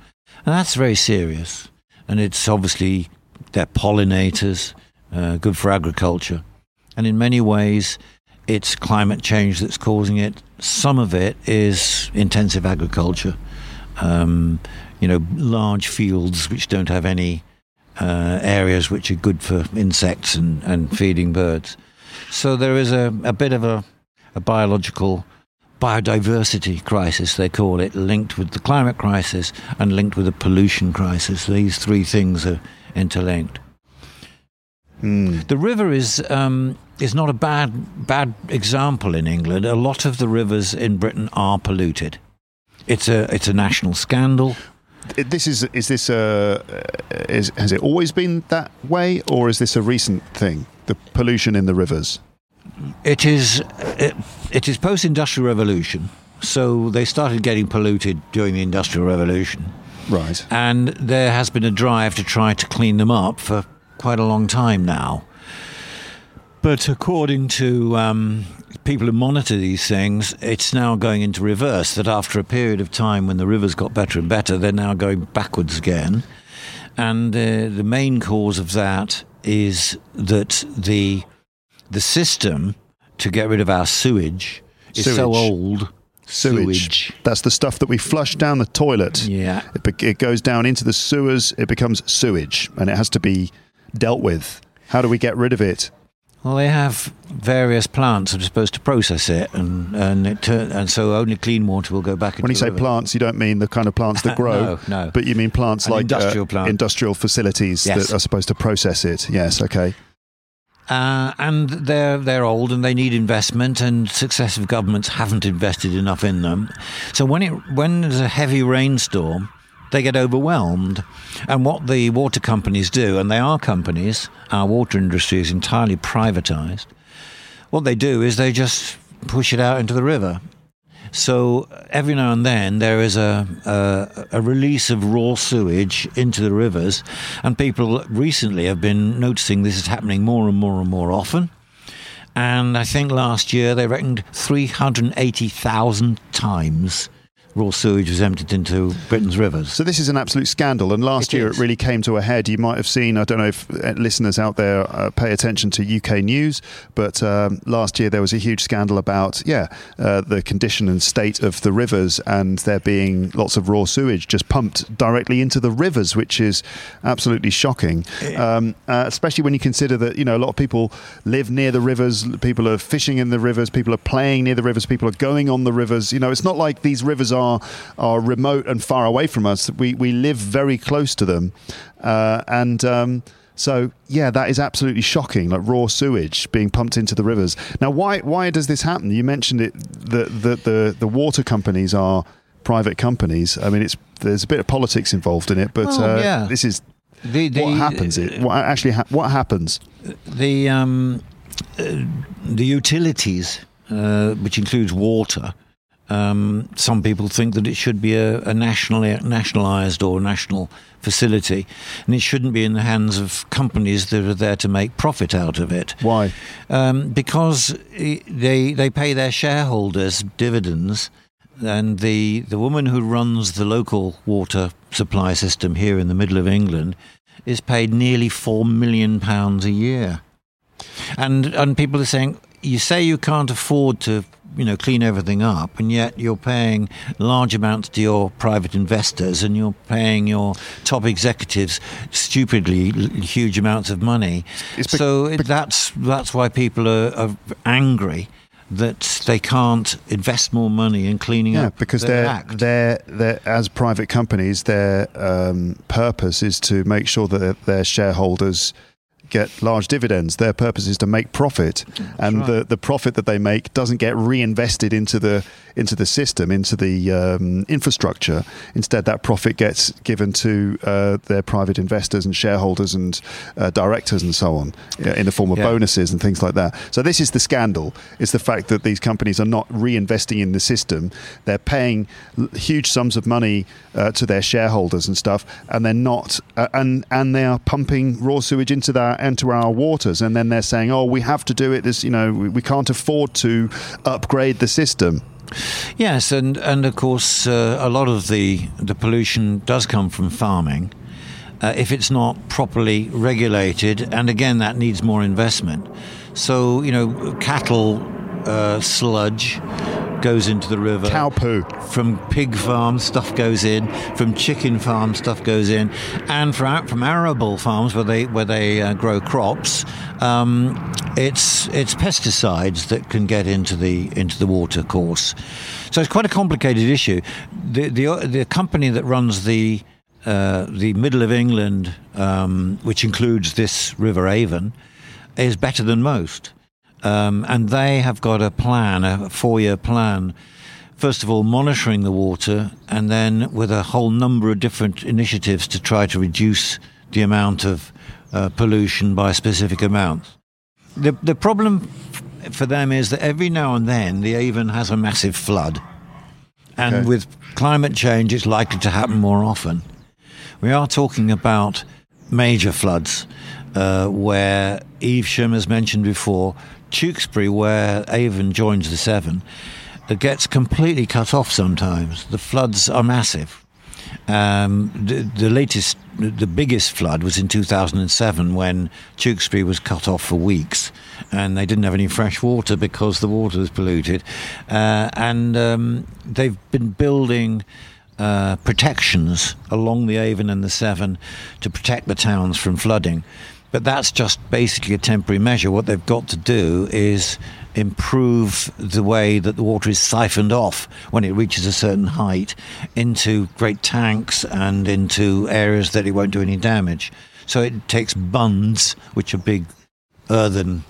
S2: and that's very serious. And it's obviously they're pollinators, uh, good for agriculture, and in many ways, it's climate change that's causing it. Some of it is intensive agriculture, um, you know, large fields which don't have any uh, areas which are good for insects and, and feeding birds. So there is a, a bit of a, a biological biodiversity crisis, they call it, linked with the climate crisis and linked with the pollution crisis. These three things are interlinked. The river is um, is not a bad bad example in England. A lot of the rivers in Britain are polluted. It's a it's a national scandal.
S1: This is is this a is has it always been that way, or is this a recent thing? The pollution in the rivers.
S2: It is it, it is post industrial revolution. So they started getting polluted during the industrial revolution,
S1: Right.
S2: and there has been a drive to try to clean them up for quite a long time now. But according to um, people who monitor these things, it's now going into reverse. That after a period of time when the rivers got better and better, they're now going backwards again. And uh, the main cause of that is that the the system to get rid of our sewage is so old.
S1: Sewage. That's the stuff that we flush down the toilet.
S2: Yeah.
S1: It, be- it goes down into the sewers. It becomes sewage, and it has to be dealt with. How do we get rid of it?
S2: Well, they have various plants that are supposed to process it, and and it turn, and so only clean water will go back into
S1: When you say
S2: river.
S1: plants, you don't mean the kind of plants that grow.
S2: No, no.
S1: But you mean plants
S2: An
S1: like
S2: industrial
S1: uh,
S2: plant.
S1: industrial facilities
S2: Yes.
S1: that are supposed to process it. Yes. Okay.
S2: Uh, and they're they're old and they need investment, and successive governments haven't invested enough in them. So when it when there's a heavy rainstorm, they get overwhelmed. And what the water companies do, and they are companies, our water industry is entirely privatized. What they do is they just push it out into the river. So every now and then there is a, a a release of raw sewage into the rivers, and people recently have been noticing this is happening more and more and more often. And I think last year they reckoned 380,000 times raw sewage was emptied into Britain's rivers.
S1: So this is an absolute scandal, and last
S2: It
S1: year
S2: is.
S1: it really came to a head. You might have seen. I don't know if uh, listeners out there uh, pay attention to UK news, but um, last year there was a huge scandal about yeah uh, the condition and state of the rivers, and there being lots of raw sewage just pumped directly into the rivers, which is absolutely shocking. Um, uh, especially when you consider that you know a lot of people live near the rivers, people are fishing in the rivers, people are playing near the rivers, people are going on the rivers. You know, it's not like these rivers are are remote and far away from us. We we live very close to them, uh, and um, So yeah, that is absolutely shocking. Like raw sewage being pumped into the rivers. Now, why why does this happen? You mentioned it. The the the, the water companies are private companies. I mean, it's there's a bit of politics involved in it, but
S2: Well,
S1: uh,
S2: yeah.
S1: this is
S2: The, the,
S1: what happens. It what actually ha- what happens?
S2: the um, uh, the utilities, uh, which includes water. Um, some people think that it should be a, a nationally nationalised or national facility, and it shouldn't be in the hands of companies that are there to make profit out of it.
S1: Why?
S2: Um, because they they pay their shareholders dividends, and the the woman who runs the local water supply system here in the middle of England is paid nearly four million pounds a year, and and people are saying you say you can't afford to you know clean everything up and yet you're paying large amounts to your private investors and you're paying your top executives stupidly l- huge amounts of money
S1: It's
S2: so it, that's that's why people are, are angry that they can't invest more money in cleaning
S1: Yeah,
S2: up
S1: because
S2: their
S1: they're,
S2: act.
S1: they're, they're, as private companies, their um, purpose is to make sure that their shareholders get large dividends. Their purpose is to make profit, and the, the profit that they make doesn't get reinvested into the into the system, into the um, infrastructure. Instead, that profit gets given to uh, their private investors and shareholders and uh, directors and so on, uh, in the form of
S2: Yeah.
S1: bonuses and things like that. So this is the scandal: is the fact that these companies are not reinvesting in the system. They're paying huge sums of money uh, to their shareholders and stuff, and they're not, uh, and and they are pumping raw sewage into that into our waters, and then they're saying, "Oh, we have to do it. This, you know, we, we can't afford to upgrade the system."
S2: Yes, and and of course, uh, a lot of the the pollution does come from farming. Uh, if it's not properly regulated, and again, that needs more investment. So you know, cattle uh, sludge goes into the river.
S1: Cow poo.
S2: From pig farms, stuff goes in, from chicken farms, stuff goes in, and from from arable farms where they where they uh, grow crops, um, it's it's pesticides that can get into the into the water course. So it's quite a complicated issue. The the the company that runs the uh, the middle of England, um, which includes this River Avon, is better than most. Um, and they have got a plan, a four year plan. First of all, monitoring the water, and then with a whole number of different initiatives to try to reduce the amount of uh, pollution by specific amounts. The, the problem f- for them is that every now and then the Avon has a massive flood. And
S1: Okay.
S2: with climate change, it's likely to happen more often. We are talking about major floods uh, where Evesham, as mentioned before, Tewkesbury, where Avon joins the Severn, it gets completely cut off sometimes. The floods are massive. Um, the, the latest, the biggest flood was in 2007 when Tewkesbury was cut off for weeks and they didn't have any fresh water because the water was polluted. Uh, and um, they've been building uh, protections along the Avon and the Severn to protect the towns from flooding. But that's just basically a temporary measure. What they've got to do is improve the way that the water is siphoned off when it reaches a certain height into great tanks and into areas that it won't do any damage. So it takes bunds, which are big earthen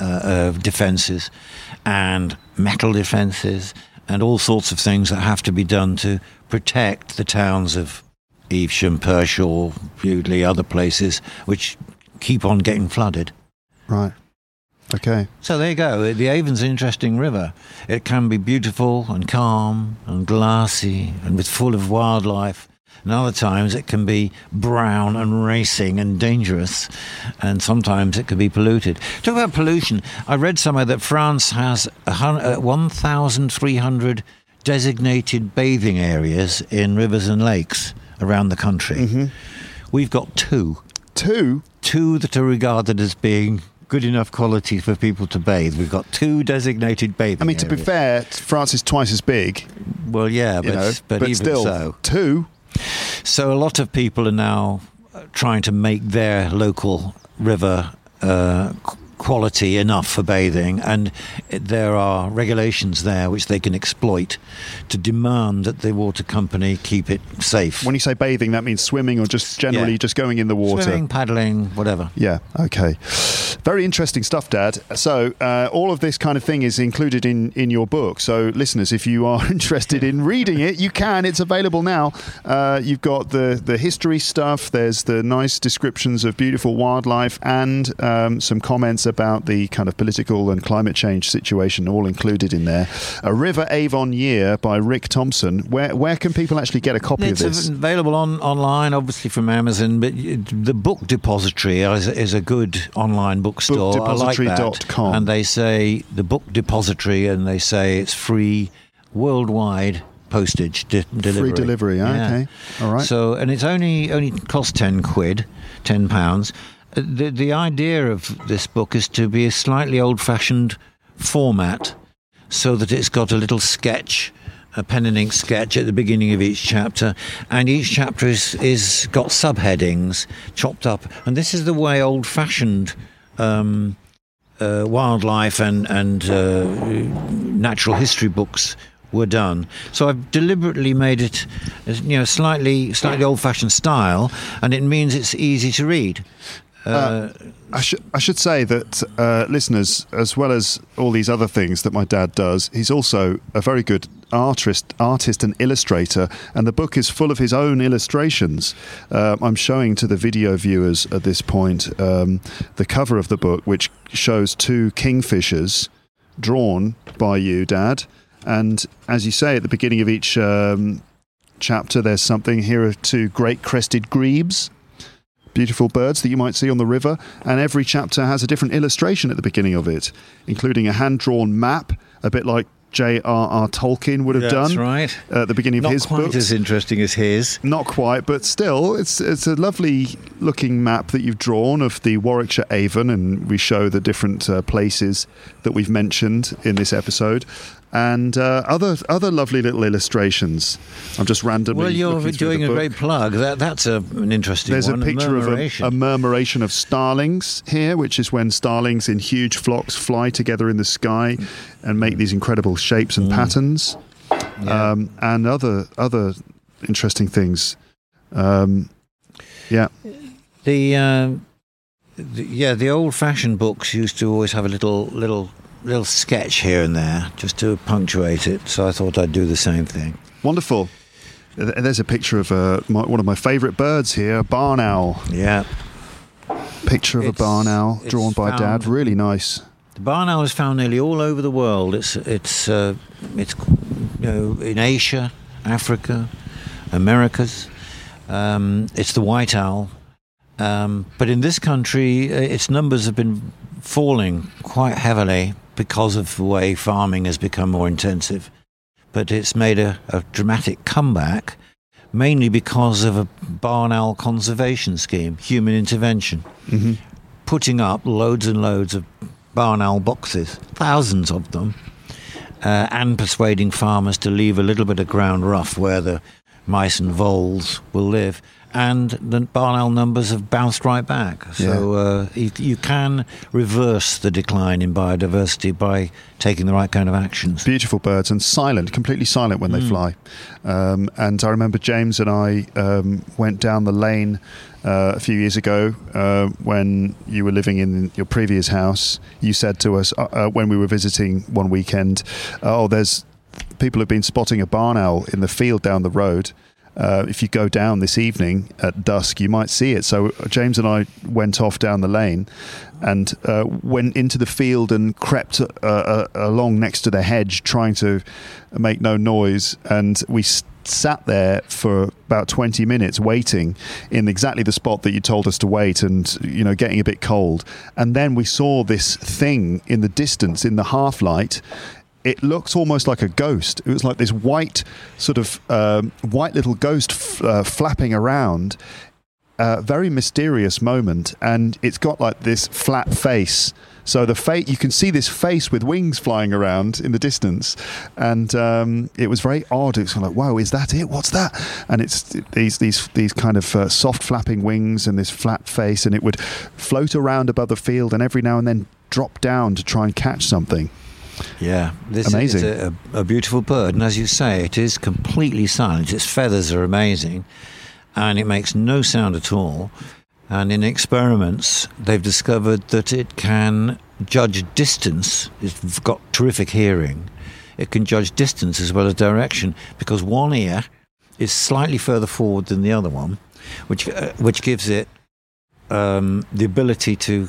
S2: uh, uh, defences, and metal defences, and all sorts of things that have to be done to protect the towns of Evesham, Pershore, Bewdley, other places, which keep on getting flooded.
S1: Right. Okay.
S2: So there you go. The Avon's an interesting river. It can be beautiful and calm and glassy and with full of wildlife. And other times it can be brown and racing and dangerous. And sometimes it can be polluted. Talk about pollution. I read somewhere that France has uh, 1,300 designated bathing areas in rivers and lakes around the country. We've got two
S1: Two.
S2: Two that are regarded as being good enough quality for people to bathe. We've got two designated bathing.
S1: I mean, to be fair, France is twice as big.
S2: well, yeah, but
S1: know,
S2: but, even
S1: still,
S2: so,
S1: two.
S2: so a lot of people are now trying to make their local river uh, quality enough for bathing, and there are regulations there which they can exploit to demand that the water company keep it safe.
S1: When you say bathing, that means swimming or just generally
S2: Yeah.
S1: just going in the water.
S2: Swimming, paddling, whatever.
S1: Yeah. Okay. Very interesting stuff, Dad. So uh, all of this kind of thing is included in in your book. So listeners, if you are interested in reading it, you can. It's available now. Uh, you've got the the history stuff. There's the nice descriptions of beautiful wildlife and um, some comments about the kind of political and climate change situation, all included in there. A River Avon Year by Rick Thompson. Where where can people actually get a copy
S2: It's
S1: of this?
S2: available on online, obviously from Amazon, but the Book Depository is, is a good online bookstore. I like.
S1: Bookdepository.com.
S2: And they say the Book Depository, and they say it's free worldwide postage de- delivery.
S1: Free delivery. Okay. All right.
S2: So, and it's only only cost ten quid, ten pounds. The the idea of this book is to be a slightly old-fashioned format, so that it's got a little sketch, a pen and ink sketch at the beginning of each chapter, and each chapter is is got subheadings chopped up, and this is the way old-fashioned. Um, uh, wildlife and and uh, natural history books were done. So I've deliberately made it, you know, slightly slightly old-fashioned style, and it means it's easy to read. Uh,
S1: I should I should say that uh, listeners, as well as all these other things that my dad does, he's also a very good artist, artist and illustrator. And the book is full of his own illustrations. Uh, I'm showing to the video viewers at this point um, the cover of the book, which shows two kingfishers drawn by you, Dad. And as you say at the beginning of each um, chapter, there's something here are two great crested grebes beautiful birds that you might see on the river, and every chapter has a different illustration at the beginning of it, including a hand drawn map, a bit like J.R.R. Tolkien would have
S2: That's
S1: done
S2: right.
S1: at the beginning of
S2: Not
S1: his
S2: quite
S1: books.
S2: as interesting as his.
S1: Not quite, but still, it's it's a lovely looking map that you've drawn of the Warwickshire Avon, and we show the different uh, places that we've mentioned in this episode, and uh, other other lovely little illustrations. I'm just randomly.
S2: Well, you're doing a
S1: book.
S2: great plug. That that's a, an interesting
S1: There's
S2: one.
S1: a picture of a,
S2: murmuration.
S1: a murmuration of starlings here, which is when starlings in huge flocks fly together in the sky and make these incredible shapes and patterns,
S2: Yeah.
S1: um, and other other interesting things. Um, yeah,
S2: The, uh, the yeah, the old-fashioned books used to always have a little little little sketch here and there just to punctuate it. So I thought I'd do the same thing.
S1: wonderful. There's a picture of uh, my, one of my favourite birds here, a barn owl.
S2: Yeah,
S1: Picture of a barn owl drawn by Dad. Really nice.
S2: the barn owl is found nearly all over the world. It's it's uh, it's you know in Asia, Africa, Americas. Um, it's the white owl, um, but in this country, uh, its numbers have been falling quite heavily because of the way farming has become more intensive. But it's made a, a dramatic comeback, mainly because of a barn owl conservation scheme, human intervention,
S1: hmm
S2: putting up loads and loads of barn owl boxes, thousands of them, uh, and persuading farmers to leave a little bit of ground rough where the mice and voles will live. And the barn owl numbers have bounced right back. So uh, you, you can reverse the decline in biodiversity by taking the right kind of actions.
S1: Beautiful birds and silent, completely silent when they fly. Um, and I remember James and I um, went down the lane uh, a few years ago uh, when you were living in your previous house. You said to us uh, uh, when we were visiting one weekend, "Oh, there's people have been spotting a barn owl in the field down the road." Uh, if you go down this evening at dusk, you might see it. So uh, James and I went off down the lane and uh, went into the field and crept uh, uh, along next to the hedge, trying to make no noise. And we s- sat there for about 20 minutes waiting in exactly the spot that you told us to wait and you know getting a bit cold and then we saw this thing in the distance in the half light it looks almost like a ghost. It was like this white, sort of um, white little ghost f- uh, flapping around. Uh, very mysterious moment, and it's got like this flat face. So the face, you can see this face with wings flying around in the distance, and um, it was very odd. It was kind of like, "Wow, is that it? What's that?" And it's these these these kind of uh, soft flapping wings and this flat face, and it would float around above the field, and every now and then drop down to try and catch something.
S2: Yeah, this
S1: Amazing.
S2: is a, a beautiful bird, and as you say, it is completely silent. Its feathers are amazing, and it makes no sound at all. And in experiments, they've discovered that it can judge distance. It's got terrific hearing. It can judge distance as well as direction because one ear is slightly further forward than the other one, which uh, which gives it um, the ability to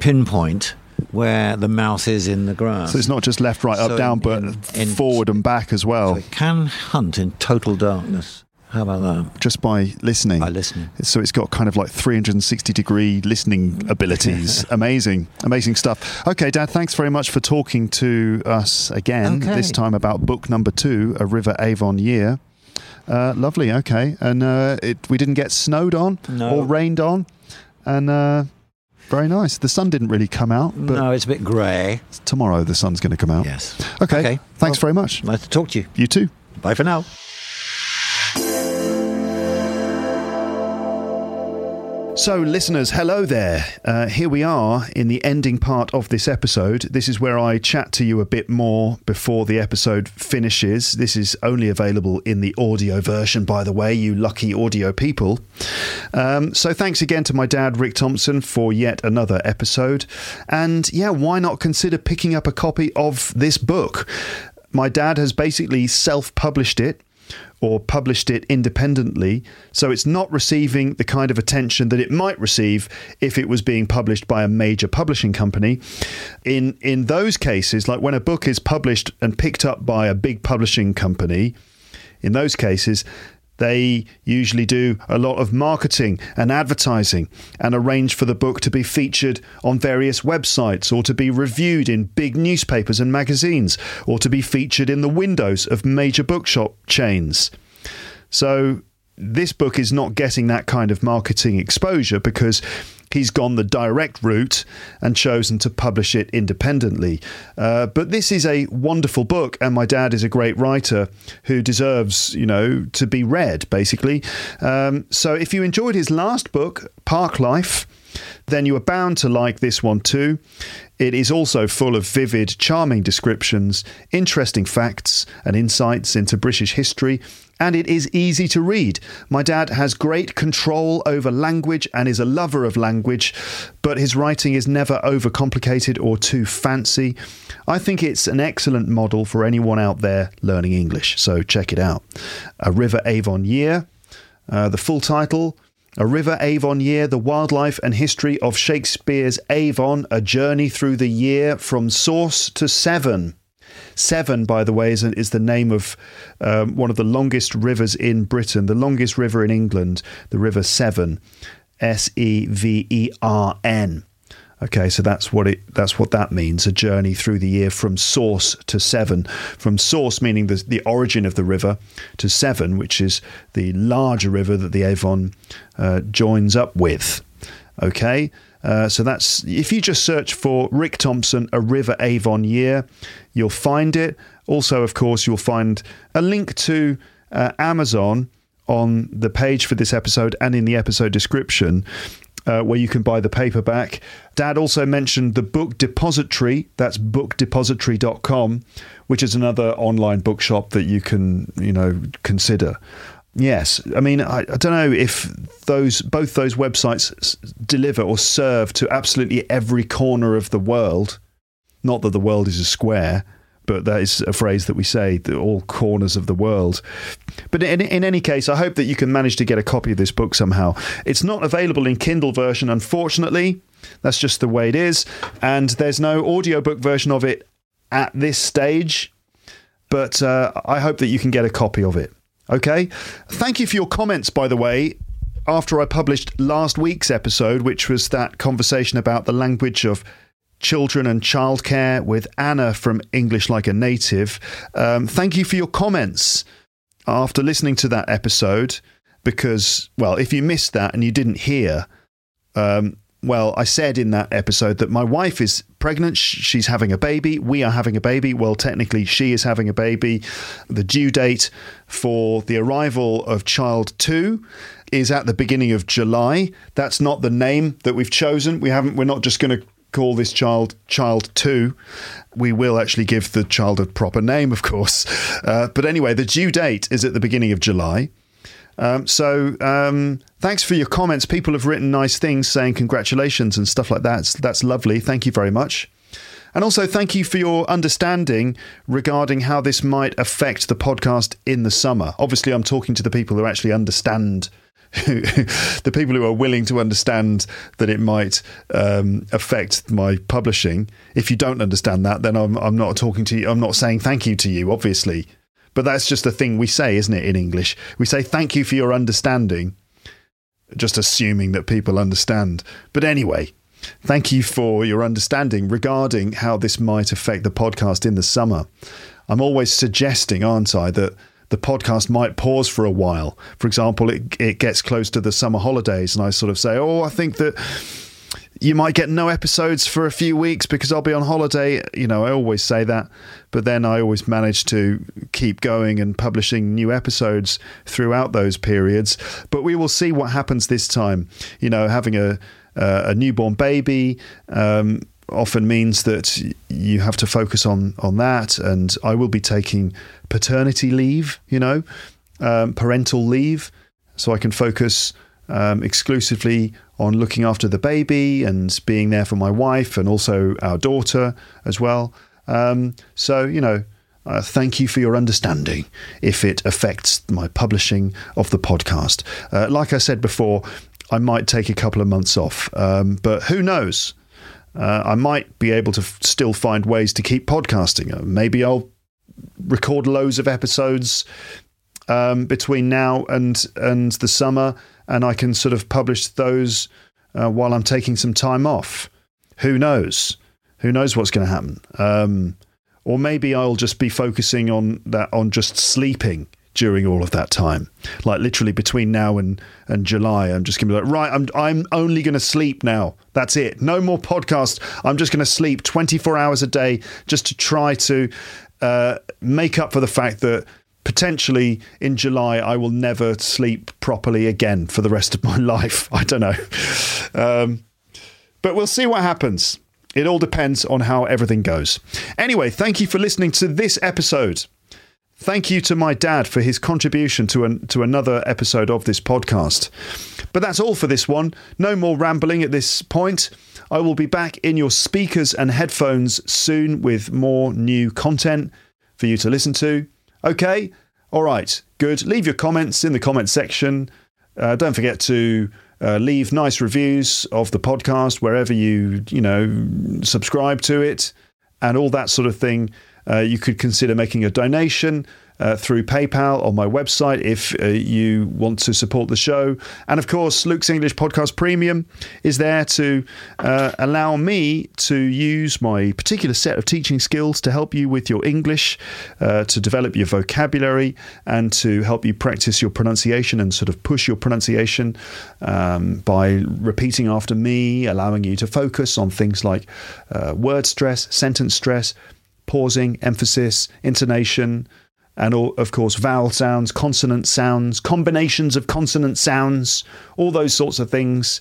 S2: pinpoint where the mouse is in the grass.
S1: So it's not just left, right, up, down, but
S2: in- in-
S1: forward and back as
S2: So
S1: well,
S2: it can hunt in total darkness. How about that?
S1: just by listening.
S2: By listening.
S1: So it's got kind of like 360 degree listening abilities. amazing, amazing stuff. Okay, Dad, thanks very much for talking to us again,
S2: Okay.
S1: this time about book number two, A River Avon Year. Uh, lovely, okay. And uh, it, we didn't get snowed on
S2: No.
S1: or rained on. And uh, very nice. The sun didn't really come out, but
S2: no, it's a bit grey.
S1: tomorrow the sun's going to come out.
S2: Yes.
S1: Okay,
S2: Okay.
S1: thanks
S2: Well-
S1: very much.
S2: Nice to talk to you.
S1: You too.
S2: Bye for now.
S1: So, listeners, hello there. Uh, here we are in the ending part of this episode. This is where I chat to you a bit more before the episode finishes. This is only available in the audio version, by the way, you lucky audio people. Um, so, thanks again to my dad, Rick Thompson, for yet another episode. And yeah, why not consider picking up a copy of this book? My dad has basically self published it or published it independently, so it's not receiving the kind of attention that it might receive if it was being published by a major publishing company. In in those cases, like when a book is published and picked up by a big publishing company, in those cases, they usually do a lot of marketing and advertising and arrange for the book to be featured on various websites or to be reviewed in big newspapers and magazines or to be featured in the windows of major bookshop chains. So this book is not getting that kind of marketing exposure because he's gone the direct route and chosen to publish it independently. Uh, but this is a wonderful book, and my dad is a great writer who deserves, you know, to be read, basically. Um, so if you enjoyed his last book, Park Life, then you are bound to like this one too. It is also full of vivid, charming descriptions, interesting facts, and insights into British history, and it is easy to read. My dad has great control over language and is a lover of language, but his writing is never overcomplicated or too fancy. I think it's an excellent model for anyone out there learning English, so check it out. A River Avon Year. Uh, the full title A River Avon Year, The Wildlife and History of Shakespeare's Avon, A Journey Through the Year from Source to Severn. Severn, by the way, is, is the name of um, one of the longest rivers in Britain, the longest river in England, the River Severn, S E V E R N. Okay, so that's what it that's what that means, a journey through the year from source to Severn. From source meaning the the origin of the river to Severn, which is the larger river that the Avon uh, joins up with. Okay, uh, so that's if you just search for Rick Thompson, a River Avon year, you'll find it. Also, of course, you'll find a link to uh, Amazon on the page for this episode and in the episode description. Uh, where you can buy the paperback. Dad also mentioned the Book Depository. That's bookdepository.com, which is another online bookshop that you can, you know, consider. Yes, I mean, I, I don't know if those both those websites s- deliver or serve to absolutely every corner of the world. Not that the world is a square, but that is a phrase that we say, all corners of the world. But in, in any case, I hope that you can manage to get a copy of this book somehow. It's not available in Kindle version, unfortunately. That's just the way it is. And there's no audiobook version of it at this stage. But uh, I hope that you can get a copy of it. Okay? Thank you for your comments, by the way. After I published last week's episode, which was that conversation about the language of children and childcare with Anna from English Like a Native. Um, thank you for your comments after listening to that episode because, well, if you missed that and you didn't hear, um, well, I said in that episode that my wife is pregnant. She's having a baby. We are having a baby. Well, technically, she is having a baby. The due date for the arrival of child two is at the beginning of July. That's not the name that we've chosen. We haven't. We're not just going to call this child Child 2. We will actually give the child a proper name, of course. Uh, but anyway, the due date is at the beginning of July. Um, so um, thanks for your comments. People have written nice things saying congratulations and stuff like that. That's, that's lovely. Thank you very much. And also, thank you for your understanding regarding how this might affect the podcast in the summer. Obviously, I'm talking to the people who actually understand. the people who are willing to understand that it might um, affect my publishing. If you don't understand that, then I'm, I'm not talking to you. I'm not saying thank you to you, obviously. But that's just the thing we say, isn't it, in English? We say thank you for your understanding, just assuming that people understand. But anyway, Thank you for your understanding regarding how this might affect the podcast in the summer. I'm always suggesting, aren't I, that the podcast might pause for a while. For example, it, it gets close to the summer holidays, and I sort of say, Oh, I think that you might get no episodes for a few weeks because I'll be on holiday. You know, I always say that, but then I always manage to keep going and publishing new episodes throughout those periods. But we will see what happens this time. You know, having a uh, a newborn baby um, often means that you have to focus on on that. And I will be taking paternity leave, you know, um, parental leave, so I can focus um, exclusively on looking after the baby and being there for my wife and also our daughter as well. Um, so you know. Uh, thank you for your understanding if it affects my publishing of the podcast. Uh, like I said before, I might take a couple of months off. Um, but who knows? Uh, I might be able to f- still find ways to keep podcasting. Uh, maybe I'll record loads of episodes um, between now and and the summer, and I can sort of publish those uh, while I'm taking some time off. Who knows? Who knows what's going to happen? Um, or maybe I'll just be focusing on that on just sleeping during all of that time. Like literally between now and, and July, I'm just gonna be like, right, I'm I'm only gonna sleep now. That's it. No more podcast. I'm just gonna sleep 24 hours a day just to try to uh, make up for the fact that potentially in July I will never sleep properly again for the rest of my life. I don't know. Um, but we'll see what happens. It all depends on how everything goes. Anyway, thank you for listening to this episode. Thank you to my dad for his contribution to an, to another episode of this podcast. But that's all for this one. No more rambling at this point. I will be back in your speakers and headphones soon with more new content for you to listen to. Okay? All right. Good. Leave your comments in the comment section. Uh, don't forget to uh, leave nice reviews of the podcast wherever you, you know, subscribe to it and all that sort of thing. Uh, you could consider making a donation. Uh, through PayPal on my website if uh, you want to support the show. And of course, Luke's English Podcast Premium is there to uh, allow me to use my particular set of teaching skills to help you with your English, uh, to develop your vocabulary, and to help you practice your pronunciation and sort of push your pronunciation um, by repeating after me, allowing you to focus on things like uh, word stress, sentence stress pausing, emphasis, intonation, and all, of course vowel sounds, consonant sounds, combinations of consonant sounds, all those sorts of things.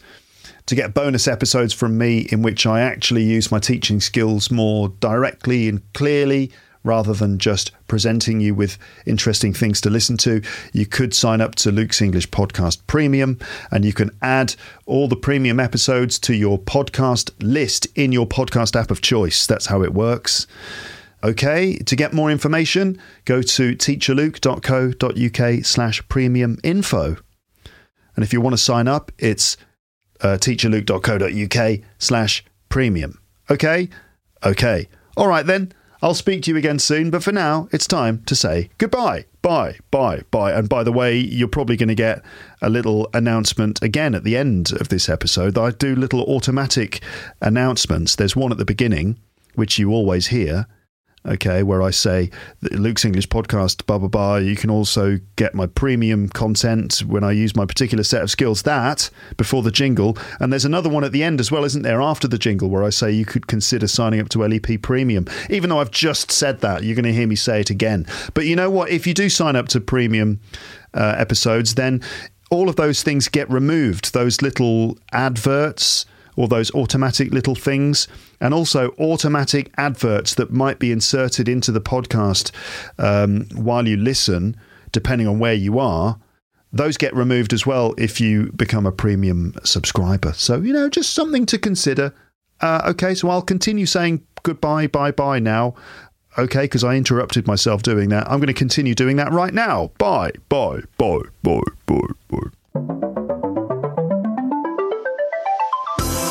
S1: To get bonus episodes from me in which I actually use my teaching skills more directly and clearly rather than just presenting you with interesting things to listen to, you could sign up to Luke's English Podcast Premium and you can add all the premium episodes to your podcast list in your podcast app of choice. That's how it works. Okay, to get more information, go to teacherluke.co.uk slash premium info. And if you want to sign up, it's uh, teacherluke.co.uk slash premium. Okay? Okay. All right then. I'll speak to you again soon, but for now, it's time to say goodbye. Bye, bye, bye. And by the way, you're probably going to get a little announcement again at the end of this episode. I do little automatic announcements. There's one at the beginning, which you always hear okay, where I say Luke's English podcast, blah, blah, blah. You can also get my premium content when I use my particular set of skills. That before the jingle. And there's another one at the end as well, isn't there, after the jingle, where I say you could consider signing up to LEP Premium. Even though I've just said that, you're going to hear me say it again. But you know what? If you do sign up to premium uh, episodes, then all of those things get removed. Those little adverts all those automatic little things, and also automatic adverts that might be inserted into the podcast um, while you listen, depending on where you are. Those get removed as well if you become a premium subscriber. So, you know, just something to consider. Uh, okay, so I'll continue saying goodbye, bye bye now. Okay, because I interrupted myself doing that. I'm going to continue doing that right now. Bye, bye, bye, bye, bye, bye.